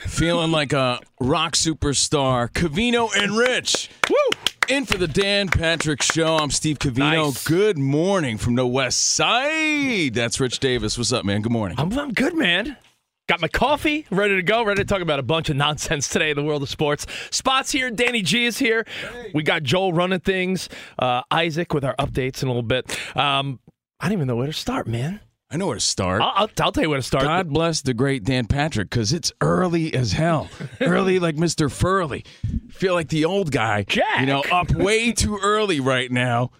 Feeling like a rock superstar. Covino and Rich. Woo! In for the Dan Patrick Show. I'm Steve Covino. Nice. Good morning from the West Side. That's Rich Davis. What's up, man? Good morning. I'm, I'm good, man. Got my coffee, ready to go, ready to talk about a bunch of nonsense today in the world of sports. Spots here, Danny G is here. We got Joel running things, uh, Isaac with our updates in a little bit. Um, I don't even know where to start, man. I know where to start. I'll, I'll, I'll tell you where to start. God bless the great Dan Patrick because it's early as hell. early like Mr. Furley. Feel like the old guy. Jack. You know, up way too early right now.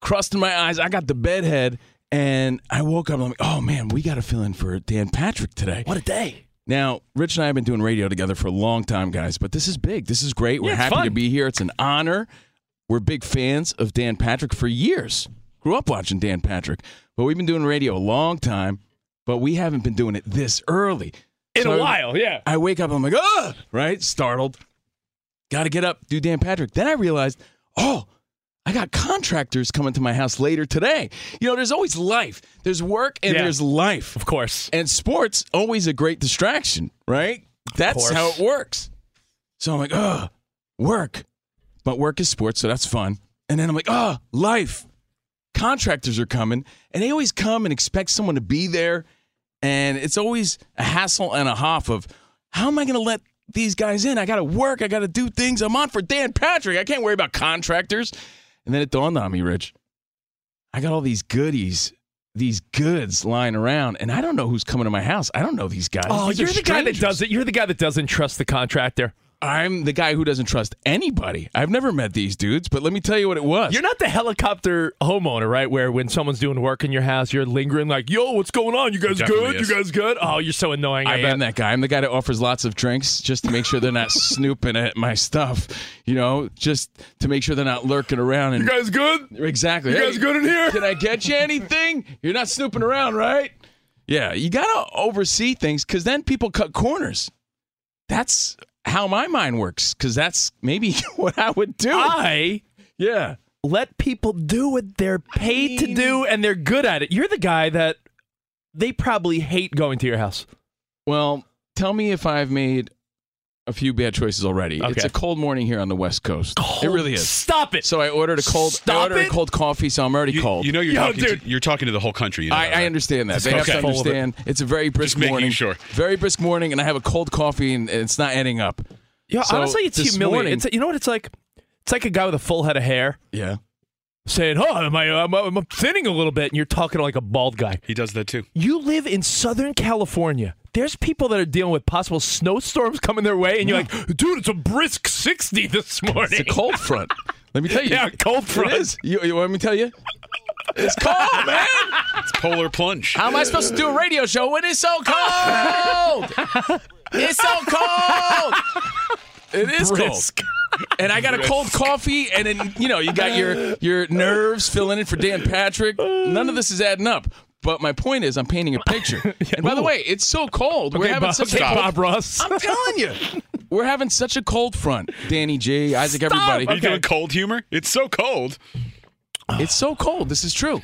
Crust in my eyes. I got the bedhead and I woke up I'm like, oh man, we got to fill in for Dan Patrick today. What a day. Now, Rich and I have been doing radio together for a long time, guys, but this is big. This is great. We're Yeah, happy fun. to be here. It's an honor. We're big fans of Dan Patrick for years. Grew up watching Dan Patrick, but we've been doing radio a long time, but we haven't been doing it this early. In So a while, yeah. I wake up, I'm like, ah, right? Startled. Got to get up, do Dan Patrick. Then I realized, oh, I got contractors coming to my house later today. You know, there's always life. There's work and Yeah. there's life. Of course. And sports always a great distraction, right? That's course. how it works. So I'm like, ugh, work. But work is sports, so that's fun. And then I'm like, oh, life. Contractors are coming, and they always come and expect someone to be there. And it's always a hassle and a huff of how am I going to let these guys in? I got to work. I got to do things. I'm on for Dan Patrick. I can't worry about contractors. And then it dawned on me, Rich. I got all these goodies, these goods lying around, and I don't know who's coming to my house. I don't know these guys. Oh, These you're the guy that does it. You're the guy that doesn't trust the contractor. I'm the guy who doesn't trust anybody. I've never met these dudes, but let me tell you what it was. You're not the helicopter homeowner, right? Where when someone's doing work in your house, you're lingering like, "Yo, what's going on? You guys good? is. You guys good?" Oh, you're so annoying. I, I bet. am that guy. I'm the guy that offers lots of drinks just to make sure they're not snooping at my stuff. You know, just to make sure they're not lurking around. And You guys good? exactly. You Hey, guys good in here? Can I get you anything? You're not snooping around, right? Yeah, you gotta oversee things because then people cut corners. That's how my mind works. Because that's maybe what I would do. I yeah. let people do what they're paid to do and they're good at it. You're the guy that they probably hate going to your house. Well, tell me if I've made a few bad choices already. It's a cold morning here on the West Coast. it really is. Stop it. So I ordered a cold. I Stop ordered it. a cold coffee, so I'm already You, cold. you know you're Yo, talking dude. to, you're talking to the whole country. You know I, that, I understand that. This They have to coffee's full of it. understand. It's a very brisk making morning. sure. Very brisk morning, and I have a cold coffee, and it's not adding up. Yeah, So honestly, it's this humiliating. morning- It's, you know what it's like? It's like a guy with a full head of hair Yeah. Saying, "Oh, am I, I'm, I'm thinning a little bit," and you're talking like a bald guy. He does that too. You live in Southern California. There's people that are dealing with possible snowstorms coming their way, and you're like, "Dude, it's a brisk 60 this morning." It's a cold front. Let me tell you. Yeah, cold front. It is. You, you want me to tell you? It's cold, man. It's polar plunge. How am I supposed to do a radio show when it's so cold? it's so cold. It is Brisk. cold. And I got a cold coffee, and then you know you got your your nerves filling in for Dan Patrick. None of this is adding up. But my point is, I'm painting a picture. And by the way, it's so cold. We're Okay, having Bob, such okay, a cold. Bob Ross. I'm telling you, we're having such a cold front. Danny J, Isaac, everybody. Are you doing cold humor? It's so cold. It's so cold. This is true.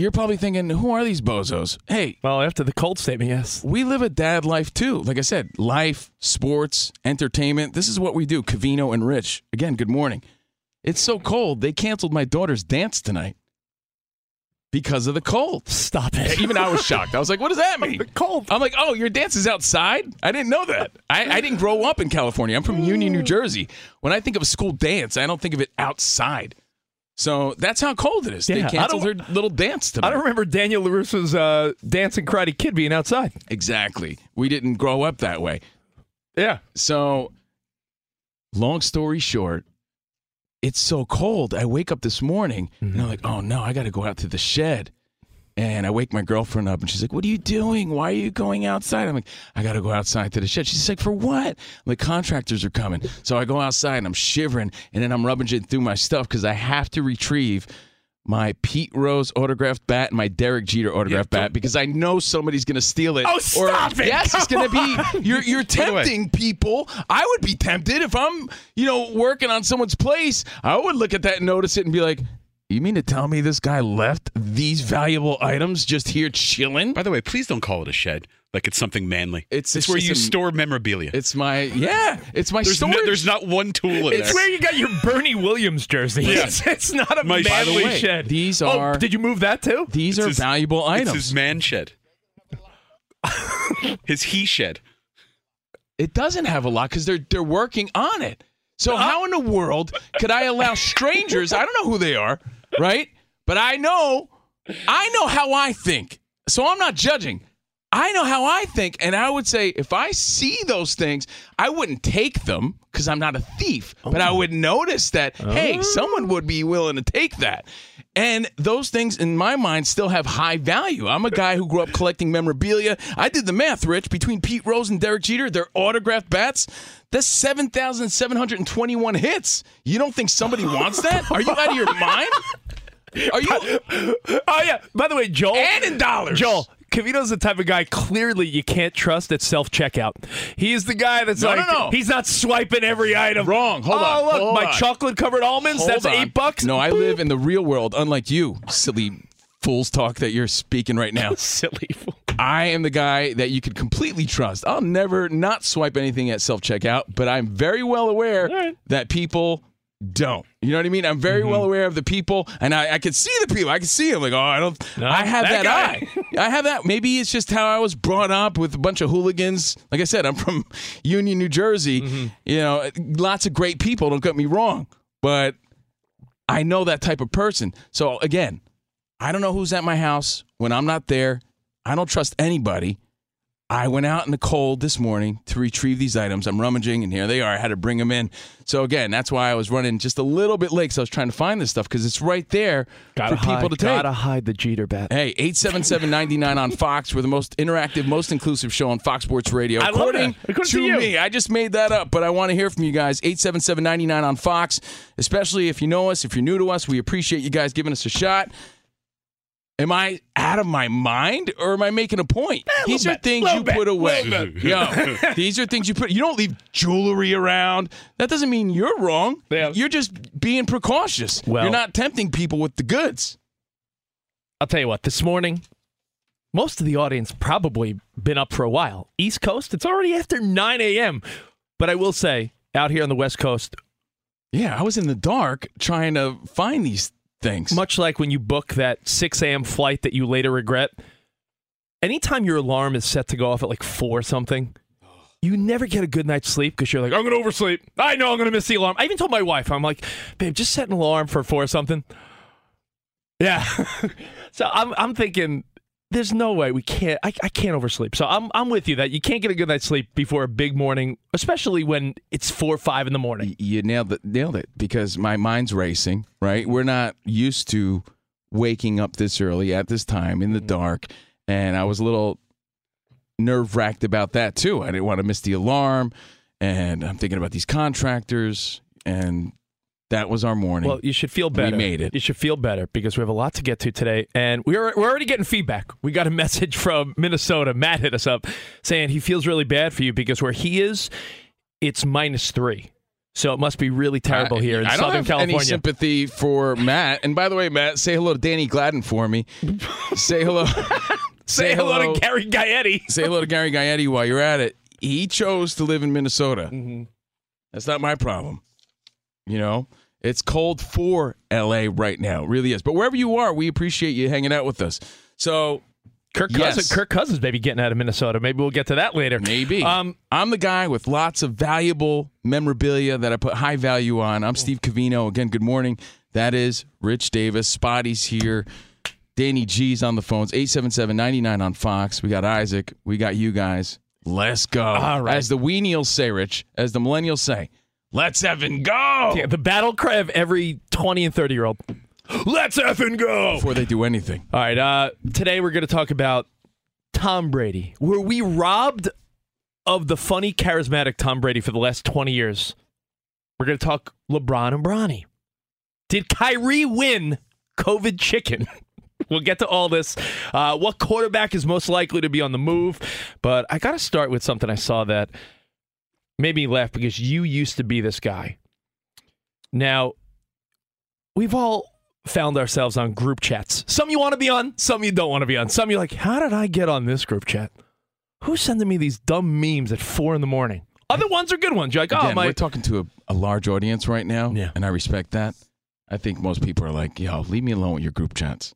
You're probably thinking, who are these bozos? Hey, well, after the cold statement, yes. we live a dad life too. Like I said, life, sports, entertainment. This is what we do. Covino and Rich. Again, good morning. It's so cold. They canceled my daughter's dance tonight because of the cold. Stop it. Even I was shocked. I was like, what does that mean? The cold. I'm like, oh, your dance is outside? I didn't know that. I, I didn't grow up in California. I'm from Union, New Jersey. When I think of a school dance, I don't think of it outside. So that's how cold it is. Yeah, they canceled her little dance tonight. I don't remember Daniel LaRusso's uh, dancing karate kid being outside. Exactly. We didn't grow up that way. Yeah. So, long story short, it's so cold. I wake up this morning and I'm like, oh no, I got to go out to the shed. And I wake my girlfriend up and she's like, What are you doing? Why are you going outside? I'm like, I got to go outside to the shed. She's like, For what? I'm like, contractors are coming. So I go outside and I'm shivering and then I'm rummaging through my stuff because I have to retrieve my Pete Rose autographed bat and my Derek Jeter autographed bat because I know somebody's going to steal it. Oh, stop it. Yes, it's going to be. You're, you're tempting people. I would be tempted if I'm, you know, working on someone's place. I would look at that and notice it and be like, you mean to tell me this guy left these valuable items just here chilling? By the way, please don't call it a shed. Like it's something manly. It's- it's it's where you a- store memorabilia. It's my yeah. It's my there's, storage. no, there's not one tool in It's there. where you got your Bernie Williams jersey. It's, it's not a My- manly By the way, shed. these Oh, are- did you move that too? These It's are his- valuable It's items. his man shed. his he shed. It doesn't have a lot because they're they're working on it. So uh-huh. how in the world could I allow strangers? I don't know who they are, right? But I know, I know how I think. So I'm not judging. I know how I think, and I would say if I see those things, I wouldn't take them because I'm not a thief. But I oh. would notice that hey, oh. someone would be willing to take that. And those things, in my mind, still have high value. I'm a guy who grew up collecting memorabilia. I did the math, Rich, between Pete Rose and Derek Jeter, their autographed bats. That's 7,721 hits. You don't think somebody wants that? Are you out of your mind? Are you? Oh yeah. By the way, Joel And in dollars. Joel. Cavito's the type of guy clearly you can't trust at self checkout. He's the guy that's No, like no, no. he's not swiping every item. Wrong. Hold oh, on. look, Hold my on. chocolate covered almonds. Hold that's on. eight bucks. No, I live in the real world, unlike you, silly fool's talk that you're speaking right now. silly fool. I am the guy that you could completely trust. I'll never not swipe anything at self checkout, but I'm very well aware right. that people don't. You know what I mean? I'm very Mm-hmm. well aware of the people, and I, I can see the people. I can see them. Like, oh, I don't. No, I have that that, eye. I have that. Maybe it's just how I was brought up with a bunch of hooligans. Like I said, I'm from Union, New Jersey. Mm-hmm. You know, lots of great people. Don't get me wrong, but I know that type of person. So again, I don't know who's at my house when I'm not there. I don't trust anybody. I went out in the cold this morning to retrieve these items. I'm rummaging, and here they are. I had to bring them in. So again, that's why I was running just a little bit late. So I was trying to find this stuff because it's right there Gotta for people hide, to take. Gotta hide the Jeter bat. Hey, 877-99 on Fox. We're the most interactive, most inclusive show on Fox Sports Radio. I love According, that. According to, to me, I just made that up, but I want to hear from you guys. 877-99 on Fox, especially if you know us, if you're new to us. We appreciate you guys giving us a shot. Am I out of my mind or am I making a point? these are bit, things you bit, put away. Yo, these are things you put. You don't leave jewelry around. That doesn't mean you're wrong. Yeah. You're just being precautious. Well- you're not tempting people with the goods. I'll tell you what. This morning, most of the audience probably been up for a while. East Coast, it's already after 9 a.m. But I will say, out here on the West Coast, Yeah, I was in the dark trying to find these things. much like when you book that 6 a.m. flight that you later regret, anytime your alarm is set to go off at like 4 something, you never get a good night's sleep because you're like, I'm going to oversleep. I know I'm going to miss the alarm. I even told my wife, I'm like, babe, just set an alarm for four or something. Yeah. so I'm I'm thinking there's no way we can't I, I can't oversleep. So I'm I'm with you that you can't get a good night's sleep before a big morning, especially when it's four or five in the morning. You nailed it, nailed it because my mind's racing. Right, we're not used to waking up this early at this time in the mm-hmm. dark, and I was a little nerve wracked about that too. I didn't want to miss the alarm, and I'm thinking about these contractors, and that was our morning. Well, you should feel better. We made it. You should feel better because we have a lot to get to today, and we're we're already getting feedback. We got a message from Minnesota. Matt hit us up saying he feels really bad for you because where he is, it's minus three. So it must be really terrible I- here in I don't Southern have California. Any sympathy for Matt? And by the way, Matt, say hello to Danny Gladden for me. say hello. Say hello to Gary Gaetti. say hello to Gary Gaetti while you're at it. He chose to live in Minnesota. Mm-hmm. That's not my problem. You know, it's cold for LA right now. It really is. But wherever you are, we appreciate you hanging out with us. So, Kirk Yes. Cousins, Kirk Cousins, maybe getting out of Minnesota. Maybe we'll get to that later. maybe. Um, I'm the guy with lots of valuable memorabilia that I put high value on. I'm Steve Covino. Again, good morning. That is Rich Davis. Spotty's here. Danny G's on the phones. 877-99 on Fox. We got Isaac. We got you guys. Let's go. All right. As the weenials say, Rich, as the millennials say, let's effing go. yeah, the battle cry of every 20 and 30 year old. Let's effing go. Before they do anything. All right. Uh, today we're going to talk about Tom Brady. Were we robbed of the funny, charismatic Tom Brady for the last 20 years? We're going to talk LeBron and Bronny. Did Kyrie win COVID chicken? we'll get to all this. Uh, what quarterback is most likely to be on the move? But I got to start with something I saw that made me laugh because you used to be this guy. Now, we've all found ourselves on group chats. Some you want to be on, some you don't want to be on. Some you're like, how did I get on this group chat? Who's sending me these dumb memes at four in the morning? Other ones are good ones. You're like, oh Again, my. we're talking to a, a large audience right now, Yeah. and I respect that. I think most people are like, yo, leave me alone with your group chats.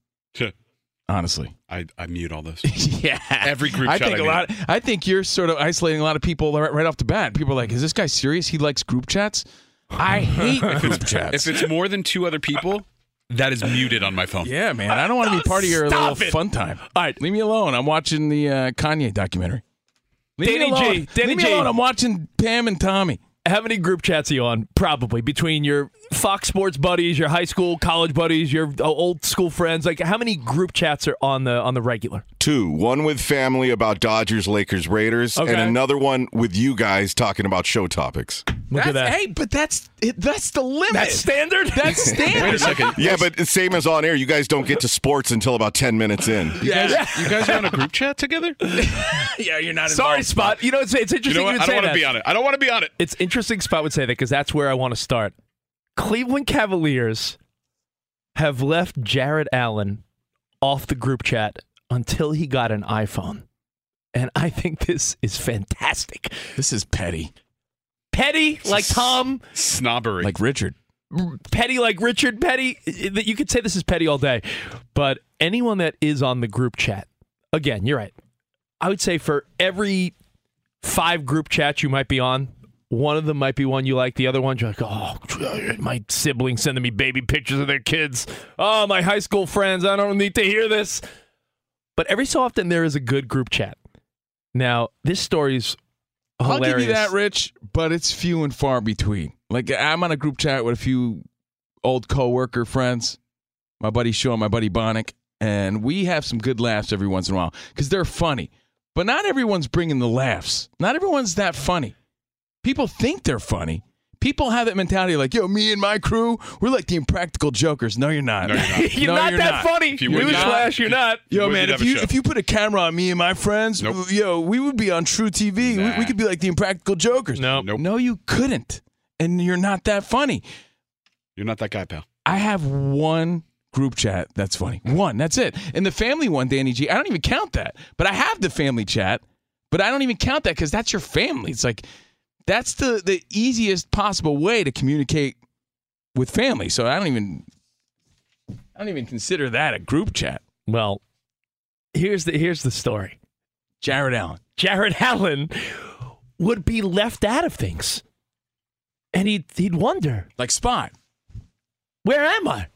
Honestly. I, I mute all those. yeah. Every group I think I a lot. I think you're sort of isolating a lot of people right, right off the bat. People are like, "Is this guy serious? He likes group chats." I hate group chats. If it's more than two other people, that is muted on my phone. yeah, man, I don't want to be part of your little it. fun time. All right. leave me alone. I'm watching the uh, Kanye documentary. Leave Danny me alone. G, Danny leave me G. alone. I'm watching Pam and Tommy. How many group chats are you on? Probably between your Fox Sports buddies, your high school, college buddies, your uh, old school friends. Like, how many group chats are on the on the regular? Two. One with family about Dodgers, Lakers, Raiders, Okay. and another one with you guys talking about show topics. Look at that. Hey, but that's that's the limit. That's standard. That's standard. Wait a second. Yeah, but same as on air. You guys don't get to sports until about 10 minutes in. You guys, you guys are on a group chat together? yeah, you're not. Sorry, involved. Spot. You know, it's, it's You interesting. know what? would I don't want to be on it. I don't want to be on it. It's interesting. Interesting spot would say that because that's where I want to start. Cleveland Cavaliers have left Jarrett Allen off the group chat until he got an iPhone, and I think this is fantastic. This is petty, Petty like Tom, Snobbery. like Richard. petty like Richard, petty. That you could say this is petty all day, but anyone that is on the group chat, again, you're right. I would say for every five group chats you might be on, one of them might be one you like. The other one, you're like, oh, my siblings sending me baby pictures of their kids. Oh, my high school friends. I don't need to hear this. But every so often, there is a good group chat. Now, this story's hilarious. I'll give you that, Rich, but it's few and far between. Like I'm on a group chat with a few old coworker friends, my buddy Sean, my buddy Bonick, and we have some good laughs every once in a while because they're funny. But not everyone's bringing the laughs. Not everyone's that funny. People think they're funny. People have that mentality like, yo, me and my crew, we're like the impractical jokers. No, you're not. No, you're not. you're No, not you're that not. funny. If you would, you'd Newsflash, have- you're not. Yo, would, man, if you if you put a camera on me and my friends, Nope. yo, we would be on truTV. We, Nah. we could be like the Impractical Jokers. No. Nope. no, you couldn't, and you're not that funny. You're not that guy, pal. I have one group chat that's funny. One, that's it. And the family one, Danny G, I don't even count that. But I have the family chat, but I don't even count that because that's your family. It's like that's the the easiest possible way to communicate with family. So I don't even I don't even consider that a group chat. Well, here's the here's the story. Jarrett Allen. Jarrett Allen would be left out of things. And he'd, he'd wonder, Like Spot. where am I?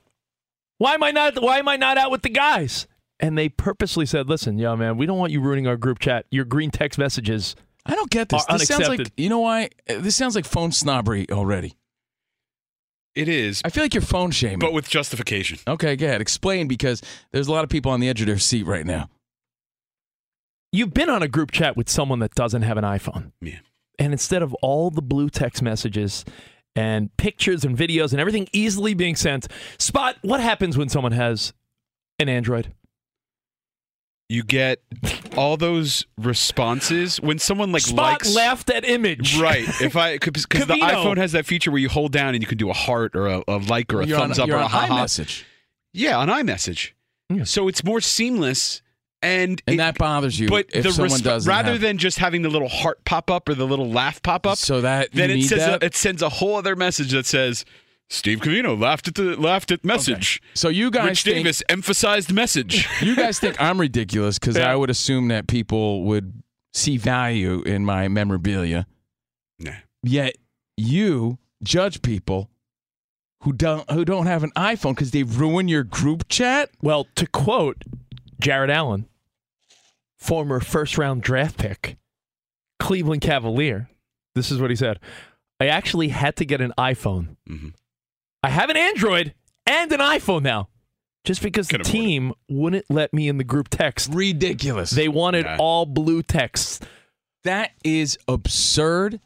Why am I not why am I not out with the guys? And they purposely said, listen, yo, man, we don't want you ruining our group chat. Your green text messages. I don't get this. Are This sounds like you know why? This sounds like phone snobbery already. It is, I feel like you're phone shaming. but with justification. okay, go ahead. Explain because there's a lot of people on the edge of their seat right now. You've been on a group chat with someone that doesn't have an iPhone. Yeah. And instead of all the blue text messages and pictures and videos and everything easily being sent, Spot, what happens when someone has an Android? You get all those responses when someone like Spot likes. laughed at image. Right. If I because the iPhone has that feature where you hold down and you can do a heart or a, a like or a you're thumbs on, up you're or a on ha ha. iMessage, Yeah, on iMessage. Yeah. So it's more seamless and and it- that bothers you. but if the someone resp- doesn't rather have- than just having the little heart pop up or the little laugh pop up, so that then you it need says that? A, it sends a whole other message that says Steve Covino laughed at the laughed at message. so you guys Rich think, Davis emphasized message. you guys think I'm ridiculous because Yeah. I would assume that people would see value in my memorabilia. nah. Yet you judge people who don't who don't have an iPhone because they ruin your group chat. Well, to quote Jarrett Allen, former first round draft pick, Cleveland Cavalier, this is what he said. I actually had to get an iPhone. Mhm. I have an Android and an iPhone now. Just because Can the team wouldn't let me in the group text. Ridiculous. They wanted Yeah. all blue texts. that is absurd.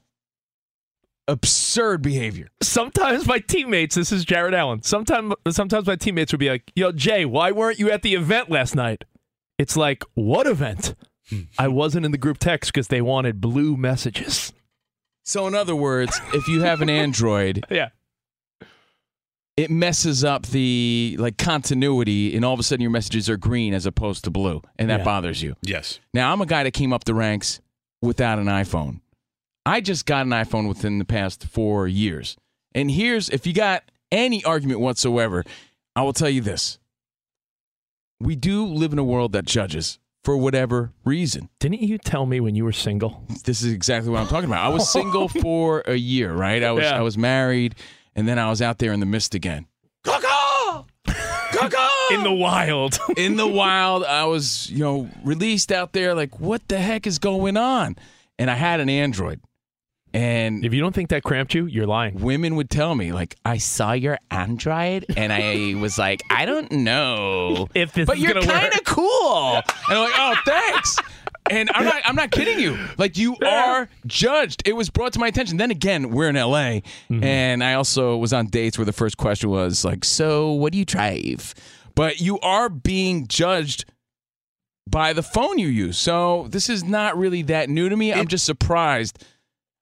Absurd behavior. Sometimes my teammates, this is Jarrett Allen. Sometimes sometimes my teammates would be like, "Yo, Jay, why weren't you at the event last night?" It's like, "What event?" Hmm. I wasn't in the group text because they wanted blue messages. So in other words, if you have an Android, Yeah. It messes up the like continuity, and all of a sudden your messages are green as opposed to blue, and that Yeah. bothers you. Yes. Now I'm a guy that came up the ranks without an iPhone. I just got an iPhone within the past four years, and here's if you got any argument whatsoever, I will tell you this: we do live in a world that judges for whatever reason. Didn't you tell me when you were single? This is exactly what I'm talking about. I was single for a year, right? I was Yeah. I was married, and then I was out there in the mist again. Caw-caw! Caw-caw! In the wild. in the wild. I was, you know, released out there. Like, what the heck is going on? And I had an Android, and if you don't think that cramped you, you're lying. women would tell me, like, I saw your Android, and I was like, I don't know, If this but is you're kind of cool. And I'm like, oh, thanks. And I'm not, I'm not kidding you. Like, you are judged. It was brought to my attention. Then again, we're in LA, Mm-hmm. and I also was on dates where the first question was like, so what do you drive? But you are being judged by the phone you use. So this is not really that new to me. I'm just surprised.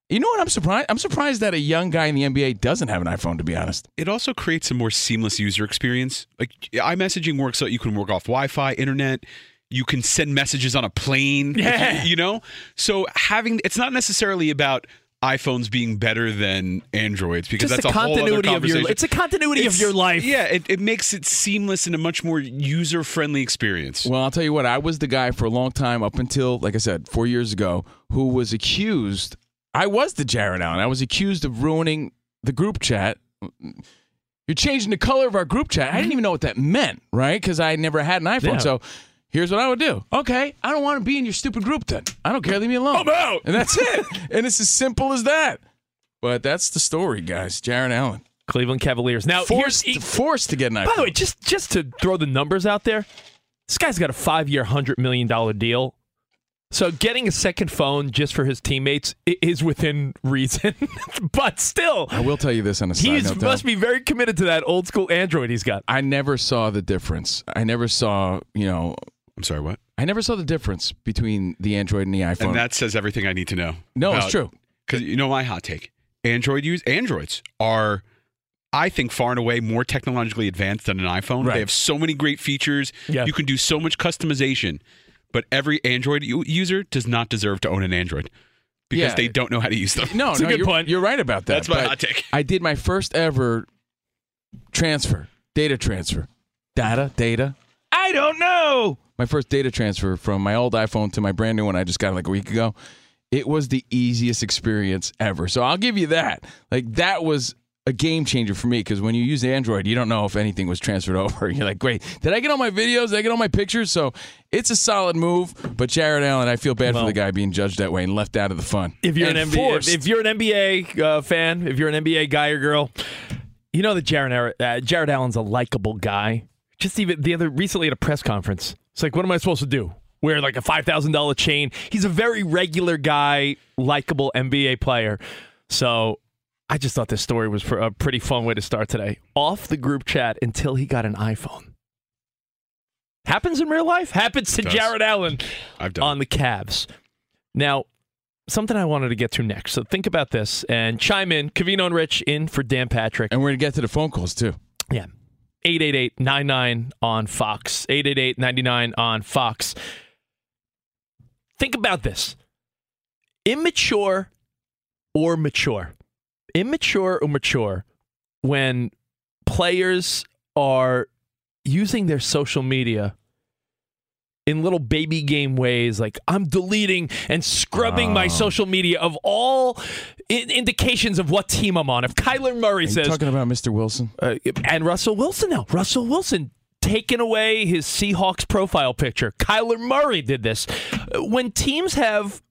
You know what? I'm surprised. I'm surprised that a young guy in the NBA doesn't have an iPhone. To be honest, It also creates a more seamless user experience. Like iMessaging works so you can work off Wi-Fi, internet. You can send messages on a plane. if you- You, know, so having it's not necessarily about iPhones being better than Androids because Just that's the a whole other continuity of your conversation. it's a continuity of your life. Yeah, it, it makes it seamless and a much more user friendly experience. well, I'll tell you what. I was the guy for a long time, up until like I said, four years ago, who was accused. I was the Jarrett Allen. I was accused of ruining the group chat. You're changing the color of our group chat. I didn't even know what that meant, right? Because I never had an iPhone. Yeah. So here's what I would do. Okay, I don't want to be in your stupid group then. I don't care. Leave me alone. I'm out. And that's it. and it's as simple as that. But that's the story, guys. Jarrett Allen. Cleveland Cavaliers. Now, Forced, here's, forced to get an iPhone. by the way, just just to throw the numbers out there, this guy's got a five-year, hundred million dollar deal. So getting a second phone just for his teammates is within reason, but still, I will tell you this on a side he note. though. must be very committed to that old school Android he's got. I never saw the difference. I never saw, you know, I'm sorry, what? I never saw the difference between the Android and the iPhone. And that says everything I need to know. no, it's true. Because you know my hot take: Android use Androids are, I think, far and away more technologically advanced than an iPhone. Right. They have so many great features. Yeah. You can do so much customization. But every Android user does not deserve to own an Android because Yeah. they don't know how to use them. No, It's a good you're, point. you're right about that. That's my hot take. I did my first ever transfer, data transfer, data, data. I don't know. My first data transfer from my old iPhone to my brand new one I just got like a week ago, it was the easiest experience ever. So I'll give you that. Like that was a game changer for me because when you use Android, you don't know if anything was transferred over. You're like, great, did I get all my videos? Did I get all my pictures? So it's a solid move. But Jarrett Allen, I feel bad Well- for the guy being judged that way and left out of the fun. If you're And an NBA, if, if you're an NBA uh, fan, if you're an NBA guy or girl, you know that Jarrett uh, Jarrett Allen's a likable guy. Just even the other recently at a press conference, it's like, what am I supposed to do? Wear like a five thousand dollar chain? He's a very regular guy, likable NBA player. So I just thought this story was a pretty fun way to start today. Off the group chat until he got an iPhone. Happens in real life. Happens to Jarrett Allen I've done. on the Cavs. Now, something I wanted to get to next. So think about this and chime in. Covino and Rich in for Dan Patrick. and we're going to get to the phone calls too. Yeah. 888-99 on Fox. 888-99 on Fox. Think about this. Immature or mature. Immature or mature when players are using their social media in little baby game ways like i'm deleting and scrubbing my Oh. social media of all in- indications of what team i'm on if kyler murray Are says talking about Mr. Wilson? uh, and Russell Wilson now. Russell Wilson taking away his Seahawks profile picture. Kyler Murray did this. When teams have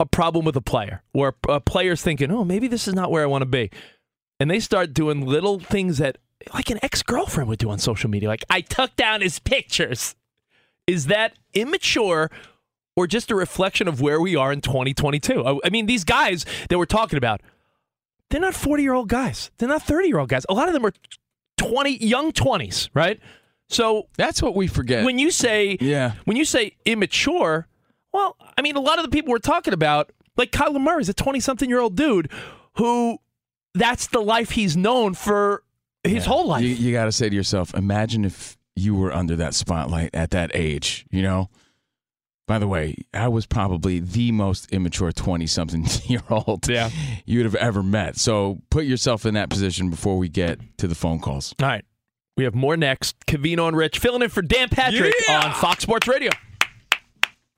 a problem with a player, or a player's thinking, "Oh, maybe this is not where I want to be," and they start doing little things that, like an ex-girlfriend would do on social media, like I took down his pictures. Is that immature? Or just a reflection of where we are in 2022. I- I mean, these guys that we're talking about, they're not 40 year old guys. They're not 30 year old guys. A lot of them are 20, young 20s, right? So That's what we forget. when you say, yeah. when you say immature, well, I mean, a lot of the people we're talking about, like Kyler is a 20 something year old dude who that's the life he's known for his whole life. You, you got to say to yourself, imagine if you were under that spotlight at that age, you know? By the way, I was probably the most immature 20 something year old Yeah. you'd have ever met. So put yourself in that position before we get to the phone calls. All right. We have more next. Covino and Rich filling in for Dan Patrick on Fox Sports Radio.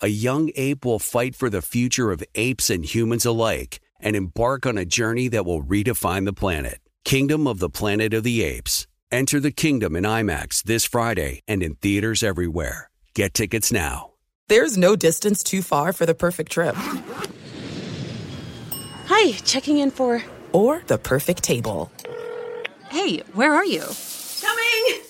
a young ape will fight for the future of apes and humans alike and embark on a journey that will redefine the planet. Kingdom of the Planet of the Apes. Enter the kingdom in IMAX this Friday and in theaters everywhere. Get tickets now. There's no distance too far for the perfect trip. Hi, checking in for. Or the perfect table. Hey, where are you? Coming!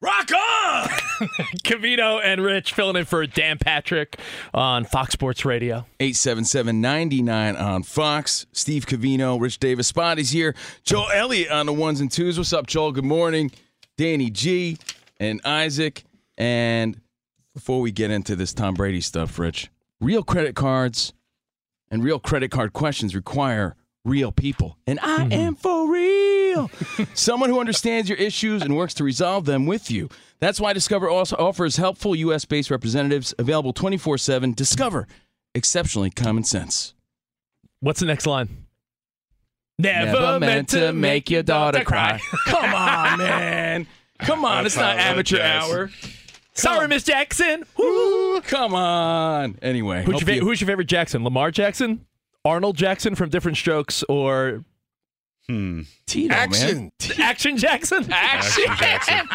Rock on! Covino and Rich filling in for Dan Patrick on Fox Sports Radio. 877-99 on Fox. Steve Covino, Rich Davis, Spotty's here. Joel Elliott on the ones and twos. What's up, Joel? Good morning. Danny G and Isaac. And before we get into this Tom Brady stuff, Rich, real credit cards and real credit card questions require real people. And I mm-hmm. am for real. Someone who understands your issues and works to resolve them with you. That's why Discover also offers helpful U.S. based representatives available 24 7. Discover exceptionally common sense. What's the next line? Never meant to make your daughter cry. Come on, man. Come on. That's it's not not what it amateur hour. Sorry, Miss Jackson. Ooh, come on. Anyway, Who's your, fa- you- who's your favorite Jackson? Lamar Jackson? Arnold Jackson from Diff'rent Strokes? Or Hmm. Tito, man. Action Jackson? Action Jackson.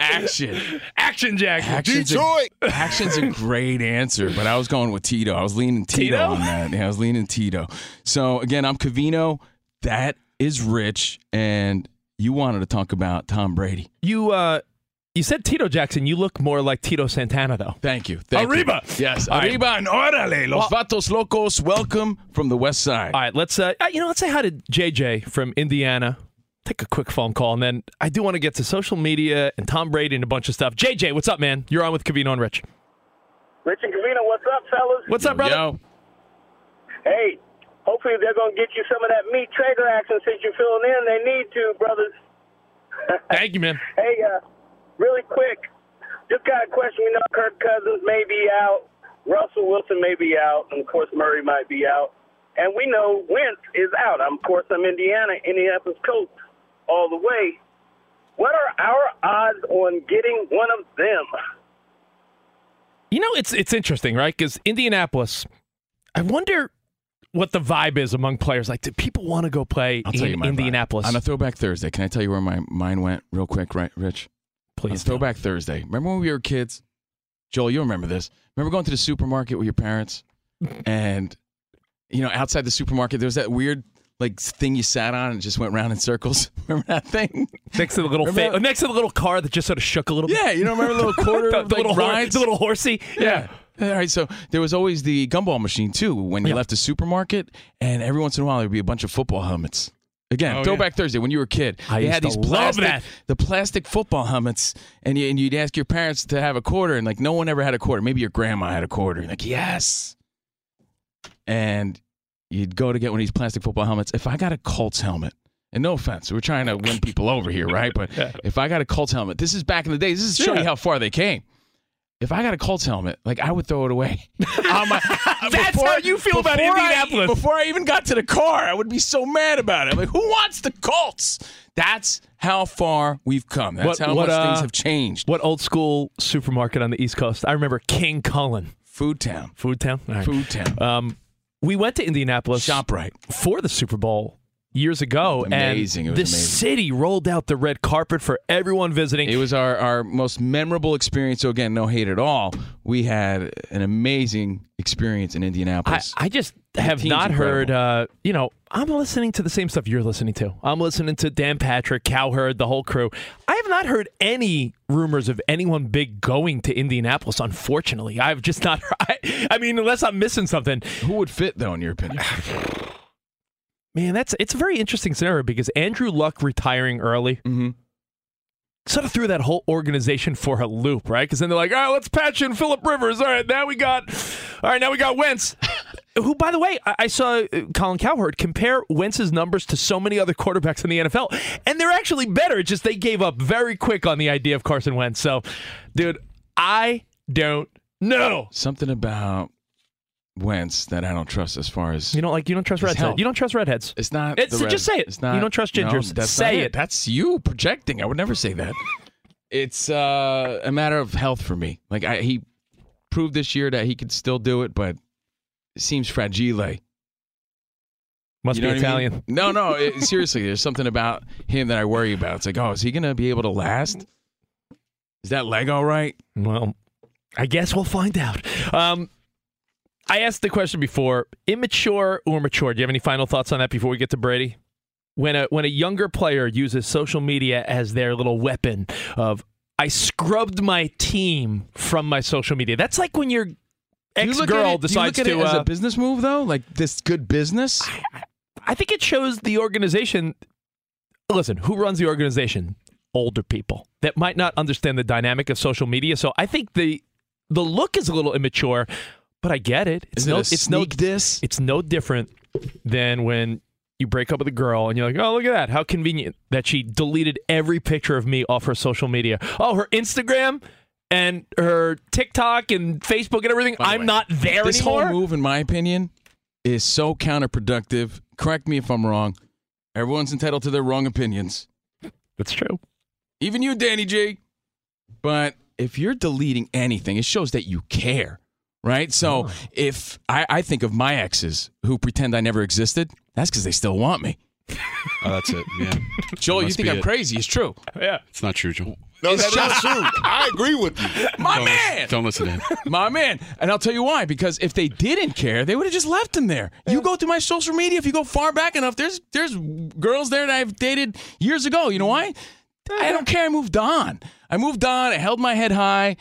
Action. Action Jackson. Action's A, action's a great answer, but I was going with Tito. I was leaning Tito, Tito? on that. Yeah, I was leaning Tito. So again, I'm Covino. That is Rich, and you wanted to talk about Tom Brady. You uh, you said Tito Jackson. You look more like Tito Santana, though. Thank you. Thank Arriba. You. Yes, All right. Arriba and Orale, Los Vatos Locos. Welcome from the West Side. All right, let's uh, you know, let's say hi to JJ from Indiana. Take a quick phone call, and then I do want to get to social media and Tom Brady and a bunch of stuff. JJ, what's up, man? You're on with Covino and Rich. Rich and Covino, what's up, fellas? What's up, brother? Yo. Hey, hopefully they're going to get you some of that meat trader action since you're filling in. They need to, brothers. Thank you, man. Hey, uh, really quick, just got a question. We know, Kirk Cousins may be out, Russell Wilson may be out, and of course Murray might be out, and we know Wentz is out. I'm, of course, I'm Indiana, Indianapolis Colts all the way. What are our odds on getting one of them? You know, it's it's interesting, right? Because Indianapolis, I wonder what the vibe is among players. Like, do people want to go play I'll in tell you my vibe. Indianapolis? On a Throwback Thursday, can I tell you where my mind went real quick, right, Rich? Please. On Throwback Thursday. Remember when we were kids? Joel, you remember this. Remember going to the supermarket with your parents? and, you know, outside the supermarket, there was that weird, like, thing you sat on and just went round in circles. remember that thing? next to the little fa- that- next to the little car that just sort of shook a little bit. Yeah, you know, remember the little quarter, the, the like, little hor- rides? the little horsey. Yeah. All right, so there was always the gumball machine too when you left the supermarket, and every once in a while there'd be a bunch of football helmets. Again, Oh, Throwback Thursday when you were a kid, I they had these plastic, the plastic football helmets, and, you, and you'd ask your parents to have a quarter, and like no one ever had a quarter. Maybe your grandma had a quarter. You're like yes, and you'd go to get one of these plastic football helmets. If I got a Colts helmet, and no offense, we're trying to win people over here, right? But if I got a Colts helmet, this is back in the day. This is to show Yeah. you how far they came. If I got a Colts helmet, like I would throw it away. My- That's before- how you feel about before I- Indianapolis. before I even got to the car, I would be so mad about it. I'm like, who wants the Colts? That's how far we've come. That's how much uh, things have changed. What old school supermarket on the East Coast? I remember King Cullen. Food Town. Food Town? Right. Food Town. Um, we went to Indianapolis ShopRite. for the Super Bowl years ago, Amazing. and the amazing. city rolled out the red carpet for everyone visiting. It was our, our most memorable experience. So again, no hate at all. We had an amazing experience in Indianapolis. I just The have not heard. Uh, you know, I'm listening to the same stuff you're listening to. I'm listening to Dan Patrick, Cowherd, the whole crew. I have not heard any rumors of anyone big going to Indianapolis. Unfortunately, I've just not. I, I mean, unless I'm missing something. Who would fit though, in your opinion? Man, that's it's a very interesting scenario because Andrew Luck retiring early Mm-hmm. sort of threw that whole organization for a loop, right? Because then they're like, all right, let's patch in Philip Rivers. All right, now we got, all right, now we got Wentz. Who, by the way, I, saw uh, Colin Cowherd compare Wentz's numbers to so many other quarterbacks in the NFL, and they're actually better. It's just they gave up very quick on the idea of Carson Wentz. So, dude, I don't know. Something about Wentz that I don't trust as far as You don't like you don't trust His redheads. health. You don't trust redheads. It's not. It's- the red- just say it. It's not. You don't trust no, gingers. that's Say it. That's you projecting. I would never say that. It's uh, a matter of health for me. Like I, he proved this year that he could still do it, but it seems fragile. Must You know be what I mean? Italian. No, no. It, seriously, there's something about him that I worry about. It's like, oh, is he gonna be able to last? Is that leg all right? Well, I guess we'll find out. Um, I asked the question before: immature or mature? Do you have any final thoughts on that before we get to Brady? When a when a younger player uses social media as their little weapon of I scrubbed my team from my social media. That's like when your ex girl it- do you decides look at to. it as uh, a business move, though. Like this good business. I think it shows the organization. Listen, who runs the organization? Older people that might not understand the dynamic of social media. So I think the the look is a little immature, but I get it. It's Is it no, a it's no, diss? it's no different than when you break up with a girl and you're like, oh, look at that. How convenient that she deleted every picture of me off her social media. Oh, her Instagram and her TikTok and Facebook and everything. I'm way, not there this anymore. whole move, in my opinion, is so counterproductive. Correct me if I'm wrong. Everyone's entitled to their wrong opinions. That's true. Even you, Danny G. But if you're deleting anything, it shows that you care, right? So Oh. if I, I think of my exes who pretend I never existed, that's because they still want me. Oh, that's it. Yeah. Joel, you think I'm it. crazy? It's true. Yeah. It's not true, Joel. No, It's that is just- true. I agree with you. My Don't man. Listen, don't listen to him. My man. And I'll tell you why. Because if they didn't care, they would have just left him there. You go through my social media, if you go far back enough, there's there's girls there that I've dated years ago. You know why? I don't care. I moved on. I moved on. I held my head high.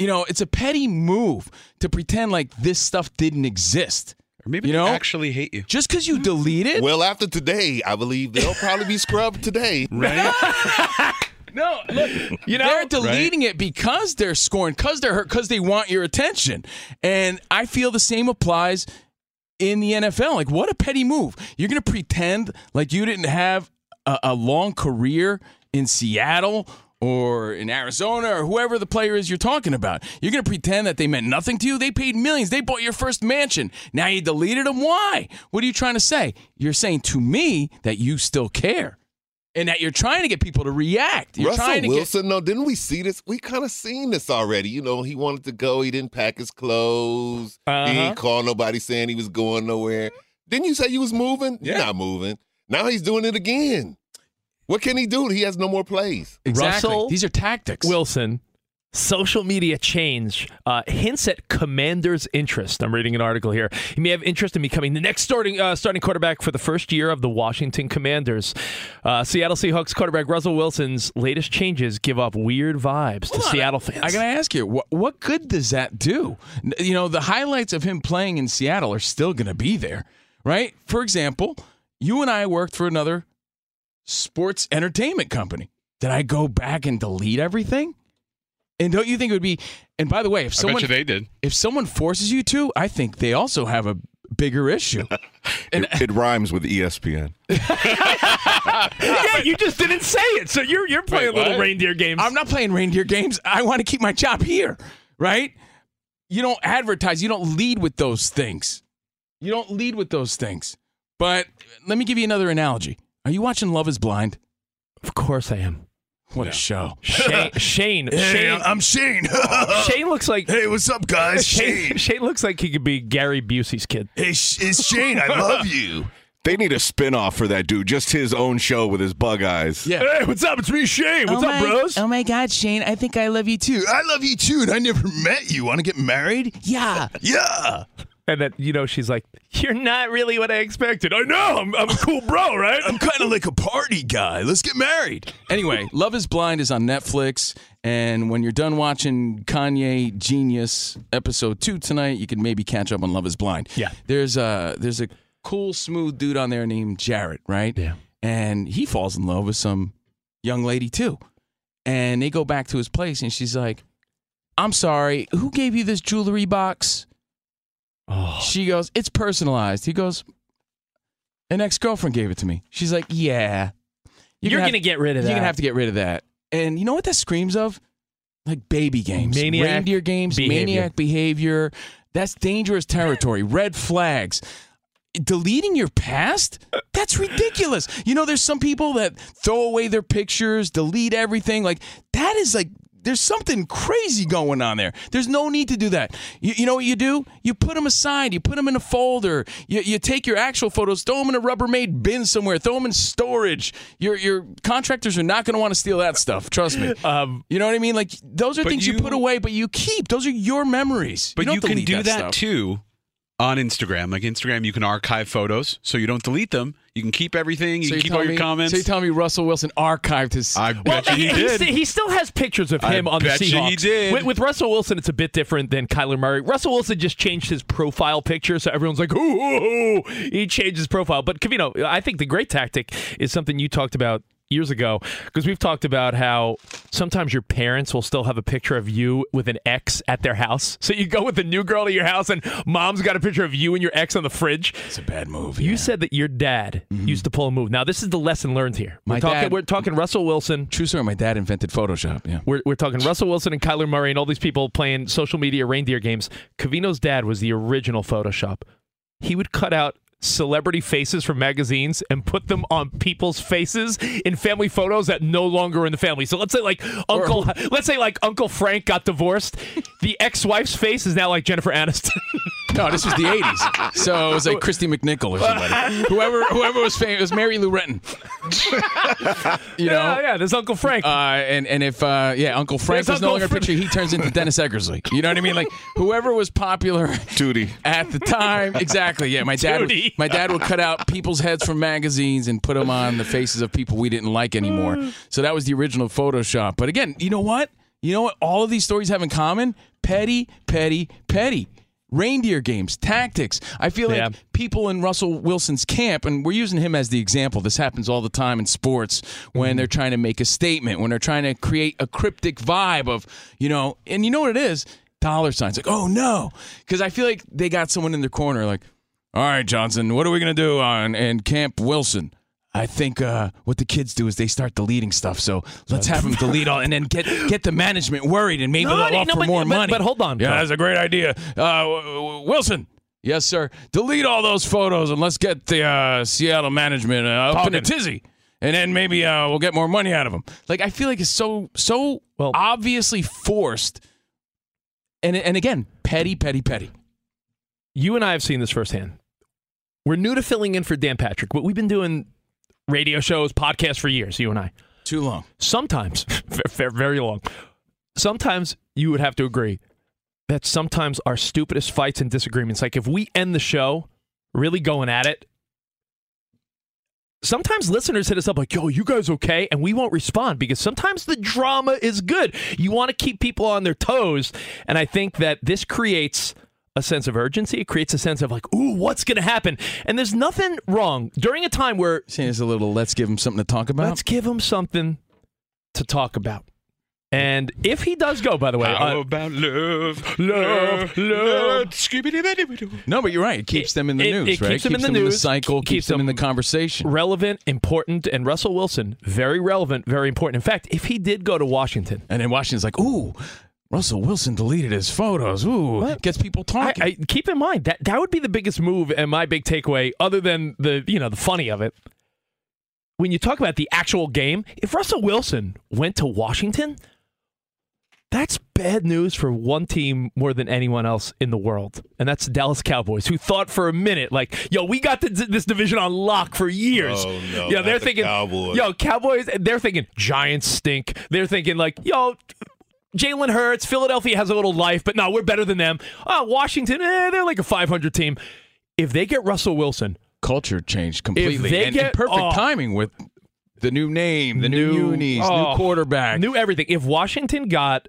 You know, it's a petty move to pretend like this stuff didn't exist. Or maybe You they know? actually hate you. Just because you delete it? Well, after today, I believe they'll probably be scrubbed today. Right? No, look, You know, they're deleting it because they're scorned, because they're hurt, because they want your attention. And I feel the same applies in the NFL. Like, what a petty move. You're going to pretend like you didn't have a, a long career in Seattle or in Arizona or whoever the player is you're talking about. You're going to pretend that they meant nothing to you. They paid millions. They bought your first mansion. Now you deleted them. Why? What are you trying to say? You're saying to me that you still care. And that you're trying to get people to react. You're Russell trying to Wilson, no, didn't we see this? We kind of seen this already. You know, he wanted to go. He didn't pack his clothes. He Uh-huh. ain't call nobody saying he was going nowhere. Didn't you say you was moving? You're Yeah. not moving. Now he's doing it again. What can he do? He has no more plays. Exactly. Russell These are tactics. Wilson, social media change uh, hints at Commander's interest. I'm reading an article here. He may have interest in becoming the next starting uh, starting quarterback for the first year of the Washington Commanders. Uh, Seattle Seahawks quarterback Russell Wilson's latest changes give off weird vibes to on. Seattle fans. I gotta ask you, what what good does that do? You know, the highlights of him playing in Seattle are still gonna be there, right? For example, you and I worked for another sports entertainment company. Did I go back and delete everything? And don't you think it would be? And by the way, if I someone bet you they did. if someone forces you to, I think they also have a bigger issue. It, it rhymes with ESPN. yeah, you just didn't say it, so you're you're playing Wait, little reindeer games. I'm not playing reindeer games. I want to keep my job here, right? You don't advertise, you don't lead with those things. You don't lead with those things. But let me give you another analogy. Are you watching Love is Blind? of course I am. What a show. Shane, Shane, Shane, I'm Shane. Shane looks like hey, what's up, guys? Shane, Shane looks like he could be Gary Busey's kid. Hey, it's Shane. I love you. They need a spin-off for that dude, just his own show with his bug eyes. Yeah. Hey, what's up? It's me, Shane. What's oh up, my, bros? Oh my God, Shane! I think I love you too. I love you too, and I never met you. Want to get married? Yeah, yeah. And then, you know, she's like, You're not really what I expected. I know. I'm, I'm a cool bro, right? I'm kind of like a party guy. Let's get married. Anyway, Love is Blind is on Netflix. And when you're done watching Kanye Genius episode two tonight, you can maybe catch up on Love is Blind. Yeah. There's a, there's a cool, smooth dude on there named Jarrett, right? Yeah. And he falls in love with some young lady too. And they go back to his place, and she's like, I'm sorry, who gave you this jewelry box? Oh. She goes, It's personalized. He goes, An ex girlfriend gave it to me. She's like, Yeah. You're gonna gonna get rid of that. You're gonna have to get rid of that. And you know what that screams of? Like baby games, Maniac reindeer games, behavior. maniac behavior. That's dangerous territory. Red flags. Deleting your past? That's ridiculous. You know, there's some people that throw away their pictures, delete everything. Like that is like there's something crazy going on there. There's no need to do that. You, you know what you do? You put them aside. You put them in a folder. You, you take your actual photos, throw them in a Rubbermaid bin somewhere, throw them in storage. Your your contractors are not going to want to steal that stuff. Trust me. Um, you know what I mean? Like those are things you, you- put away, but you keep. Those are your memories. But don't you, can do that, stuff. too on Instagram. Like Instagram, you can archive photos, so you don't delete them. You can keep everything. You So can you keep all your me- comments. So you tell me Russell Wilson archived his? I Well, bet you he he, did. sti- he still has pictures of I him on the Seahawks. he did. With, with Russell Wilson, it's a bit different than Kyler Murray. Russell Wilson just changed his profile picture, so everyone's like, ooh, ooh, ooh. he changed his profile. But Covino, I think the great tactic is something you talked about years ago because we've talked about how sometimes your parents will still have a picture of you with an ex at their house. So you go with the new girl to your house, and mom's got a picture of you and your ex on the fridge. It's a bad move. You said that your dad mm-hmm. used to pull a move. Now this is the lesson learned here. We're My talking. dad- we're talking Russell Wilson. True story. My dad invented Photoshop. Yeah. We're, we're talking Russell Wilson and Kyler Murray and all these people playing social media reindeer games. Covino's dad was the original Photoshop. He would cut out celebrity faces from magazines and put them on people's faces in family photos that no longer are in the family. So let's say like Uncle, let's say like Uncle Frank got divorced. The ex-wife's face is now like Jennifer Aniston. No, this was the '80s, so it was like Kristy McNichol or somebody. whoever, whoever was famous, it was Mary Lou Retton. you know, yeah, yeah, there's Uncle Frank. Uh, and and if uh, yeah, Uncle Frank There's was no Uncle longer a Fr- picture, he turns into Dennis Eckersley. You know what I mean? Like whoever was popular, Duty. at the time. Exactly. Yeah, my dad. Would, my dad would cut out people's heads from magazines and put them on the faces of people we didn't like anymore. So that was the original Photoshop. But again, you know what? You know what? All of these stories have in common: petty, petty, petty. Reindeer games, tactics. I feel like people in Russell Wilson's camp, and we're using him as the example. This happens all the time in sports when mm-hmm. they're trying to make a statement, when they're trying to create a cryptic vibe of, you know, and you know what it is? Dollar signs. Like, oh no. Because I feel like they got someone in their corner, like, all right, Johnson, what are we going to do on and Camp Wilson? I think uh, what the kids do is they start deleting stuff. So let's have them delete all, and then get get the management worried, and maybe No, they'll no, offer but- more but- money. but hold on, yeah, that's a great idea. Uh, Wilson, yes, sir. Delete all those photos, and let's get the uh, Seattle management uh, up in a tizzy, and then maybe uh, we'll get more money out of them. Like I feel like it's so so Well- obviously forced, and and again, petty, petty, petty. you and I have seen this firsthand. We're new to filling in for Dan Patrick, but we've been doing radio shows, podcasts for years, you and I. Too long. Sometimes, very, very long. Sometimes you would have to agree that sometimes our stupidest fights and disagreements, like if we end the show really going at it, sometimes listeners hit us up like, yo, you guys okay? And we won't respond because sometimes the drama is good. You want to keep people on their toes. And I think that this creates a sense of urgency. It creates a sense of like, ooh, what's going to happen? And there's nothing wrong during a time where Saying it's a little. Let's give him something to talk about. let's give him something to talk about. And if he does go, by the way, How uh, about love, love, love. Skibidi-bidi-bidi-doo. No, but you're right. It keeps them in the It- news, it right? keeps them in the news, cycle, keeps keeps, them in the conversation. relevant, important, and Russell Wilson, very relevant, very important. In fact, if he did go to Washington, And then Washington's like, ooh, Russell Wilson deleted his photos. Ooh, gets people talking. I, keep in mind that that would be the biggest move and my big takeaway, other than the you know the funny of it. When you talk about the actual game, if Russell Wilson went to Washington, that's bad news for one team more than anyone else in the world, and that's the Dallas Cowboys, who thought for a minute, like, yo, we got this, this division on lock for years. Oh, no, yeah, they're the thinking, Cowboys. yo, Cowboys, they're thinking Giants stink. They're thinking, like, yo, Jalen Hurts, Philadelphia has a little life, but no, we're better than them. Oh, Washington, eh, they're like a 500 team. If they get Russell Wilson, Culture changed completely. they and, get- and perfect oh. timing with the new name, the new, unis, oh, new quarterback. new everything. If Washington got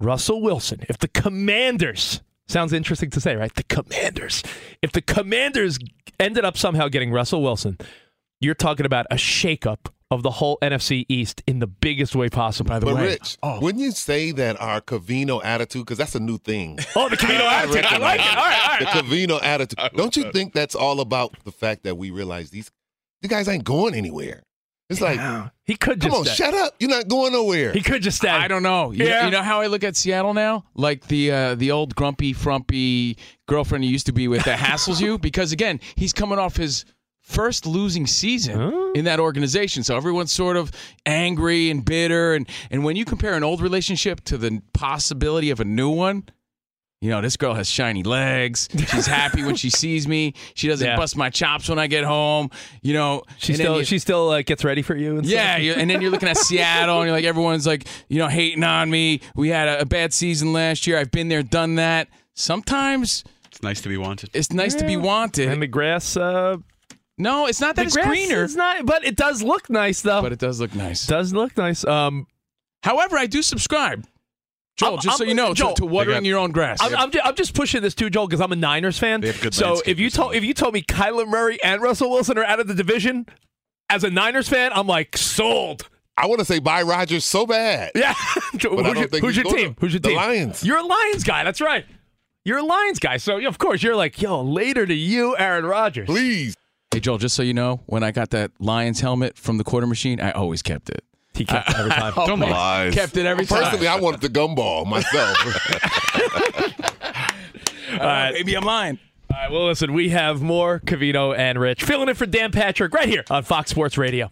Russell Wilson, if the Commanders sounds interesting to say, right? The Commanders. If the Commanders ended up somehow getting Russell Wilson, you're talking about a shakeup of the whole NFC East in the biggest way possible. By the But way, Rich, wouldn't you say that our Covino attitude, because that's a new thing. Oh, the Covino attitude. I like it. All right, all right. The Covino attitude. Don't you think that's all about the fact that we realize these you guys ain't going anywhere? It's like he could come on, stay. shut up. You're not going nowhere. He could just stay. I don't know. You, Yeah. you know how I look at Seattle now? Like the uh, the old grumpy, frumpy girlfriend he used to be with that hassles you because again, he's coming off his first losing season in that organization. So everyone's sort of angry and bitter and and when you compare an old relationship to the possibility of a new one, you know, this girl has shiny legs. She's happy when she sees me. She doesn't Yeah. bust my chops when I get home. You know, She still you- she still uh, gets ready for you. And yeah, stuff? you and then you're looking at Seattle, and you're like, everyone's like, you know, hating on me. We had a, a bad season last year. I've been there, done that. Sometimes It's nice to be wanted. it's nice to be wanted. and the grass. Uh, no, it's not that the it's grass greener, is not, but it does look nice though. but it does look nice. does look nice. Um, However, I do subscribe, Joel. I'm- just so I'm- you know, Joel, to, to watering got- your own grass. I'm, I'm, just, I'm just pushing this too, Joel, because I'm a Niners fan. They have good So if you told if you told me Kyler Murray and Russell Wilson are out of the division, as a Niners fan, I'm like sold. I want to say bye Rodgers so bad. Yeah. who's your, think who's your gonna. team? Who's your The team? Lions. You're a Lions guy. That's right. You're a Lions guy. So of course you're like, yo, later to you, Aaron Rodgers. Please. Hey, Joel, just so you know, when I got that Lions helmet from the quarter machine, I always kept it. He kept it every time. I Don't always lie. Kept it every time. Personally, I wanted the gumball myself. All right, uh, maybe I'm lying. All right, well, listen, we have more Covino and Rich filling in for Dan Patrick right here on Fox Sports Radio.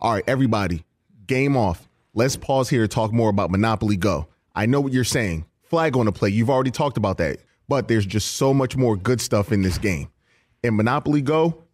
All right, everybody, game off. Let's pause here to talk more about Monopoly Go. I know what you're saying. Flag on the play. You've already talked about that. But there's just so much more good stuff in this game. In Monopoly Go,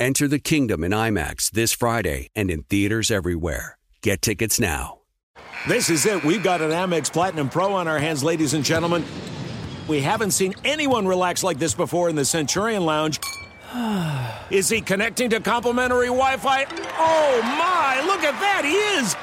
Enter the kingdom in IMAX this Friday and in theaters everywhere. Get tickets now. This is it. We've got an Amex Platinum Pro on our hands, ladies and gentlemen. We haven't seen anyone relax like this before in the Centurion Lounge. Is he connecting to complimentary Wi Fi? Oh my, look at that, he is!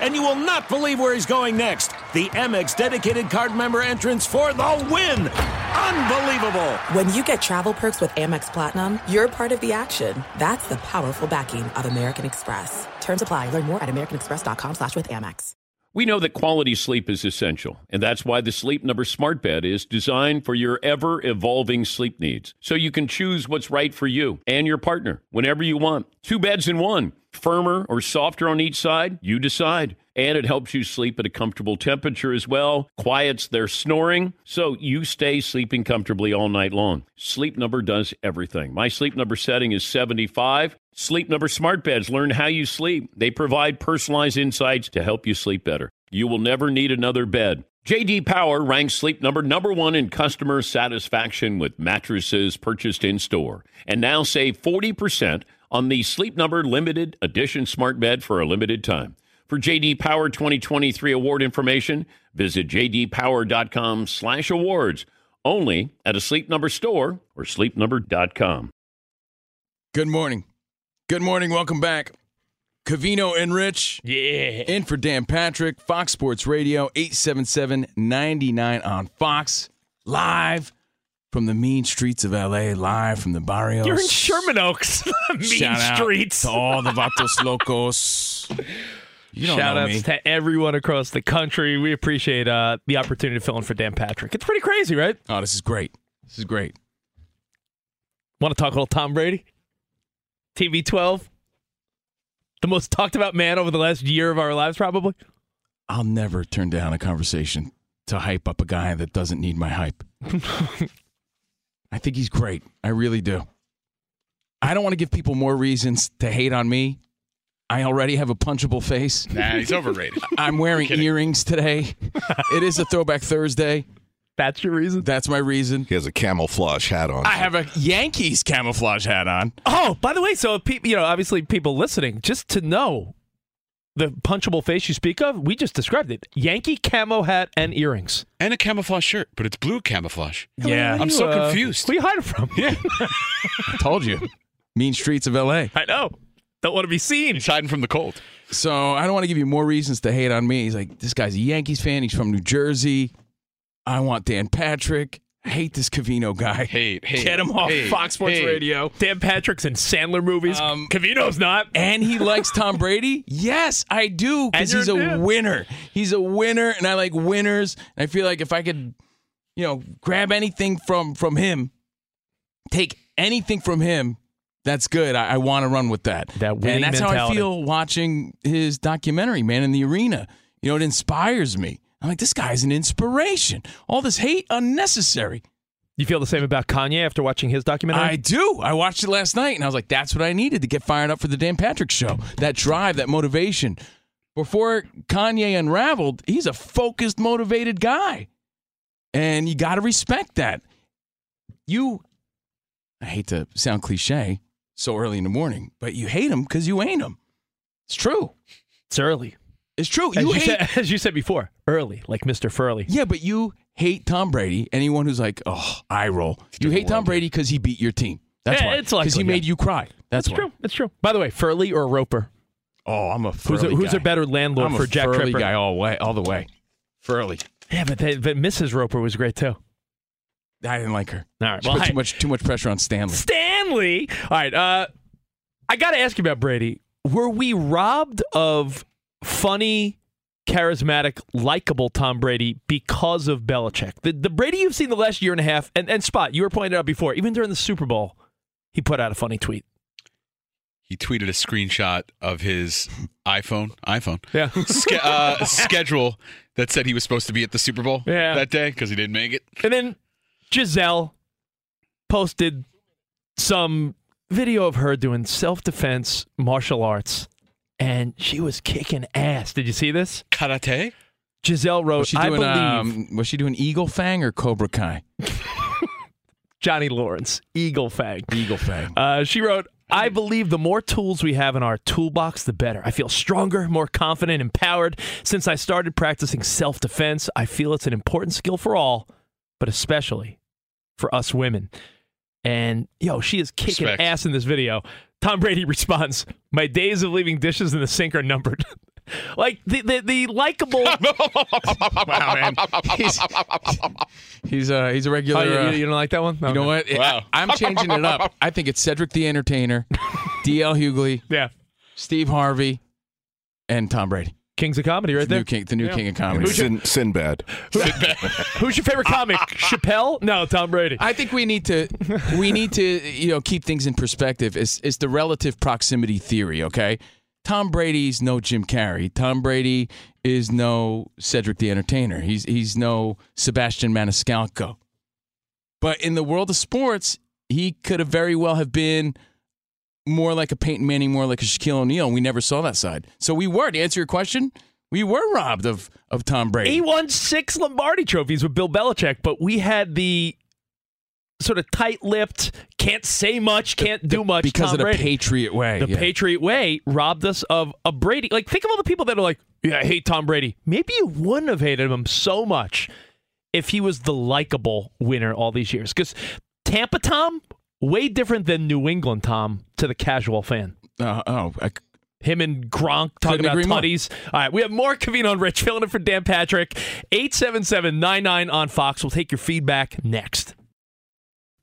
And you will not believe where he's going next. The Amex dedicated card member entrance for the win! Unbelievable! When you get travel perks with Amex Platinum, you're part of the action. That's the powerful backing of American Express. Terms apply. Learn more at americanexpress.com slash with Amex. We know that quality sleep is essential, and that's why the Sleep Number Smart Bed is designed for your ever evolving sleep needs. So you can choose what's right for you and your partner whenever you want. Two beds in one, firmer or softer on each side, you decide. And it helps you sleep at a comfortable temperature as well, quiets their snoring, so you stay sleeping comfortably all night long. Sleep Number does everything. My Sleep Number setting is 75. Sleep Number smart beds learn how you sleep. They provide personalized insights to help you sleep better. You will never need another bed. JD Power ranks Sleep Number number 1 in customer satisfaction with mattresses purchased in store. And now save 40% on the Sleep Number limited edition smart bed for a limited time. For JD Power 2023 award information, visit jdpower.com/awards. Only at a Sleep Number store or sleepnumber.com. Good morning. Good morning. Welcome back. Covino and Rich. Yeah. In for Dan Patrick, Fox Sports Radio, 877 99 on Fox. Live from the mean streets of LA, live from the barrios. You're in Sherman Oaks, mean Shout out streets. to all the Vatos Locos. You Shout outs me. to everyone across the country. We appreciate uh, the opportunity to fill in for Dan Patrick. It's pretty crazy, right? Oh, this is great. This is great. Want to talk a little Tom Brady? TB12? The most talked about man over the last year of our lives, probably. I'll never turn down a conversation to hype up a guy that doesn't need my hype. I think he's great. I really do. I don't want to give people more reasons to hate on me. I already have a punchable face. Nah, he's overrated. I'm wearing earrings today. it is a throwback Thursday. That's your reason? That's my reason. He has a camouflage hat on. I have a Yankees camouflage hat on. Oh, by the way, so people, you know, obviously people listening, just to know the punchable face you speak of, we just described it. Yankee camo hat and earrings. And a camouflage shirt, but it's blue camouflage. Yeah. I'm You, so uh, confused. Where you hide it from? Yeah. I told you. Mean streets of LA. I know. Don't want to be seen. He's hiding from the cold. So I don't want to give you more reasons to hate on me. He's like, this guy's a Yankees fan. He's from New Jersey. I want Dan Patrick. I hate this Covino guy. Hate, hate. Get him off hate, Fox Sports hate. Radio. Dan Patrick's in Sandler movies. Um, Covino's not. And he likes Tom Brady? Yes, I do. Because he's a you're- winner. He's a winner, and I like winners. And I feel like if I could, you know, grab anything from from him, take anything from him, that's good. I, I want to run with that. That winning and that's how I feel watching his documentary, Man in the Arena. You know, it inspires me. I'm like, this guy's an inspiration. All this hate, unnecessary. You feel the same about Kanye after watching his documentary? I do. I watched it last night and I was like, that's what I needed to get fired up for the Dan Patrick show. That drive, that motivation. Before Kanye unraveled, he's a focused, motivated guy. And you got to respect that. You, I hate to sound cliche so early in the morning, but you hate him because you ain't him. It's true. It's early. It's true. As You you, hate. said, as you said before, early, like Mr. Furley. Yeah, but you hate Tom Brady. Anyone who's like, oh, I roll. You hate Tom Brady because he beat your team. That's Yeah, why. it's likely, Because he yeah. made you cry. That's, That's why. true. That's true. By the way, Furley or Roper? Oh, I'm a Who's a, who's a better landlord I'm for a Jack Furley Tripper? guy all way, all the way. Furley. Yeah, but, they, but Mrs. Roper was great too. I didn't like her. All right. She Well, put I- too much too much pressure on Stanley. Stanley. All right. Uh, I got to ask you about Brady. Were we robbed of funny, charismatic, likable Tom Brady because of Belichick? The, the Brady you've seen the last year and a half, and, and Spot, you were pointing out before, even during the Super Bowl, he put out a funny tweet. He tweeted a screenshot of his iPhone, iPhone, Yeah. ske- uh, schedule that said he was supposed to be at the Super Bowl Yeah. that day because he didn't make it. And then Gisele posted some video of her doing self defense martial arts, and she was kicking ass. Did you see this? Karate? Gisele wrote, Was she I doing believe um, was she doing Eagle Fang or Cobra Kai? Johnny Lawrence, Eagle Fang. Eagle Fang. Uh, she wrote, I believe the more tools we have in our toolbox, the better. I feel stronger, more confident, empowered. Since I started practicing self defense, I feel it's an important skill for all, but especially for us women. And, yo, she is kicking Respect. ass in this video. Tom Brady responds, My days of leaving dishes in the sink are numbered. like the, the, the likable. wow, man. He's he's, uh, he's a regular. Oh, you, uh, you- you don't like that one? you know what? Wow. I, am changing it up. I think it's Cedric the Entertainer, D.L. Hughley, Yeah. Steve Harvey, and Tom Brady. Kings of Comedy, right The there. new king, the new Yeah. king of comedy. Who's your- Sin, Sinbad. Who's your favorite comic? Chappelle? No, Tom Brady. I think we need to we need to you know keep things in perspective. It's, it's the relative proximity theory. Okay, Tom Brady's no Jim Carrey. Tom Brady is no Cedric the Entertainer. He's he's no Sebastian Maniscalco. But in the world of sports, he could have very well have been more like a Peyton Manning, more like a Shaquille O'Neal. We never saw that side. So we were to answer your question. We were robbed of of Tom Brady. He won six Lombardi trophies with Bill Belichick, but we had the sort of tight-lipped, can't say much, can't do much because Tom of the Brady. Patriot way. The yeah. Patriot way robbed us of a Brady. Like, think of all the people that are like, "Yeah, I hate Tom Brady." Maybe you wouldn't have hated him so much if he was the likable winner all these years. Because Tampa Tom, way different than New England Tom to the casual fan. Uh, oh, I, Him and Gronk talking about tutties. All right, we have more Covino and Rich filling in for Dan Patrick. 877-99 on Fox. We'll take your feedback next.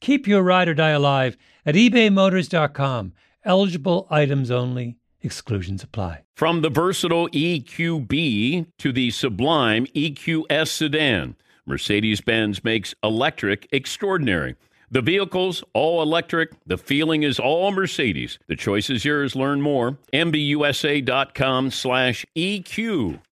Keep your ride or die alive at ebaymotors.com. Eligible items only, exclusions apply. From the versatile EQB to the sublime EQS sedan, Mercedes Benz makes electric extraordinary. The vehicle's all electric. The feeling is all Mercedes. The choice is yours. Learn more. MBUSA.com slash EQ.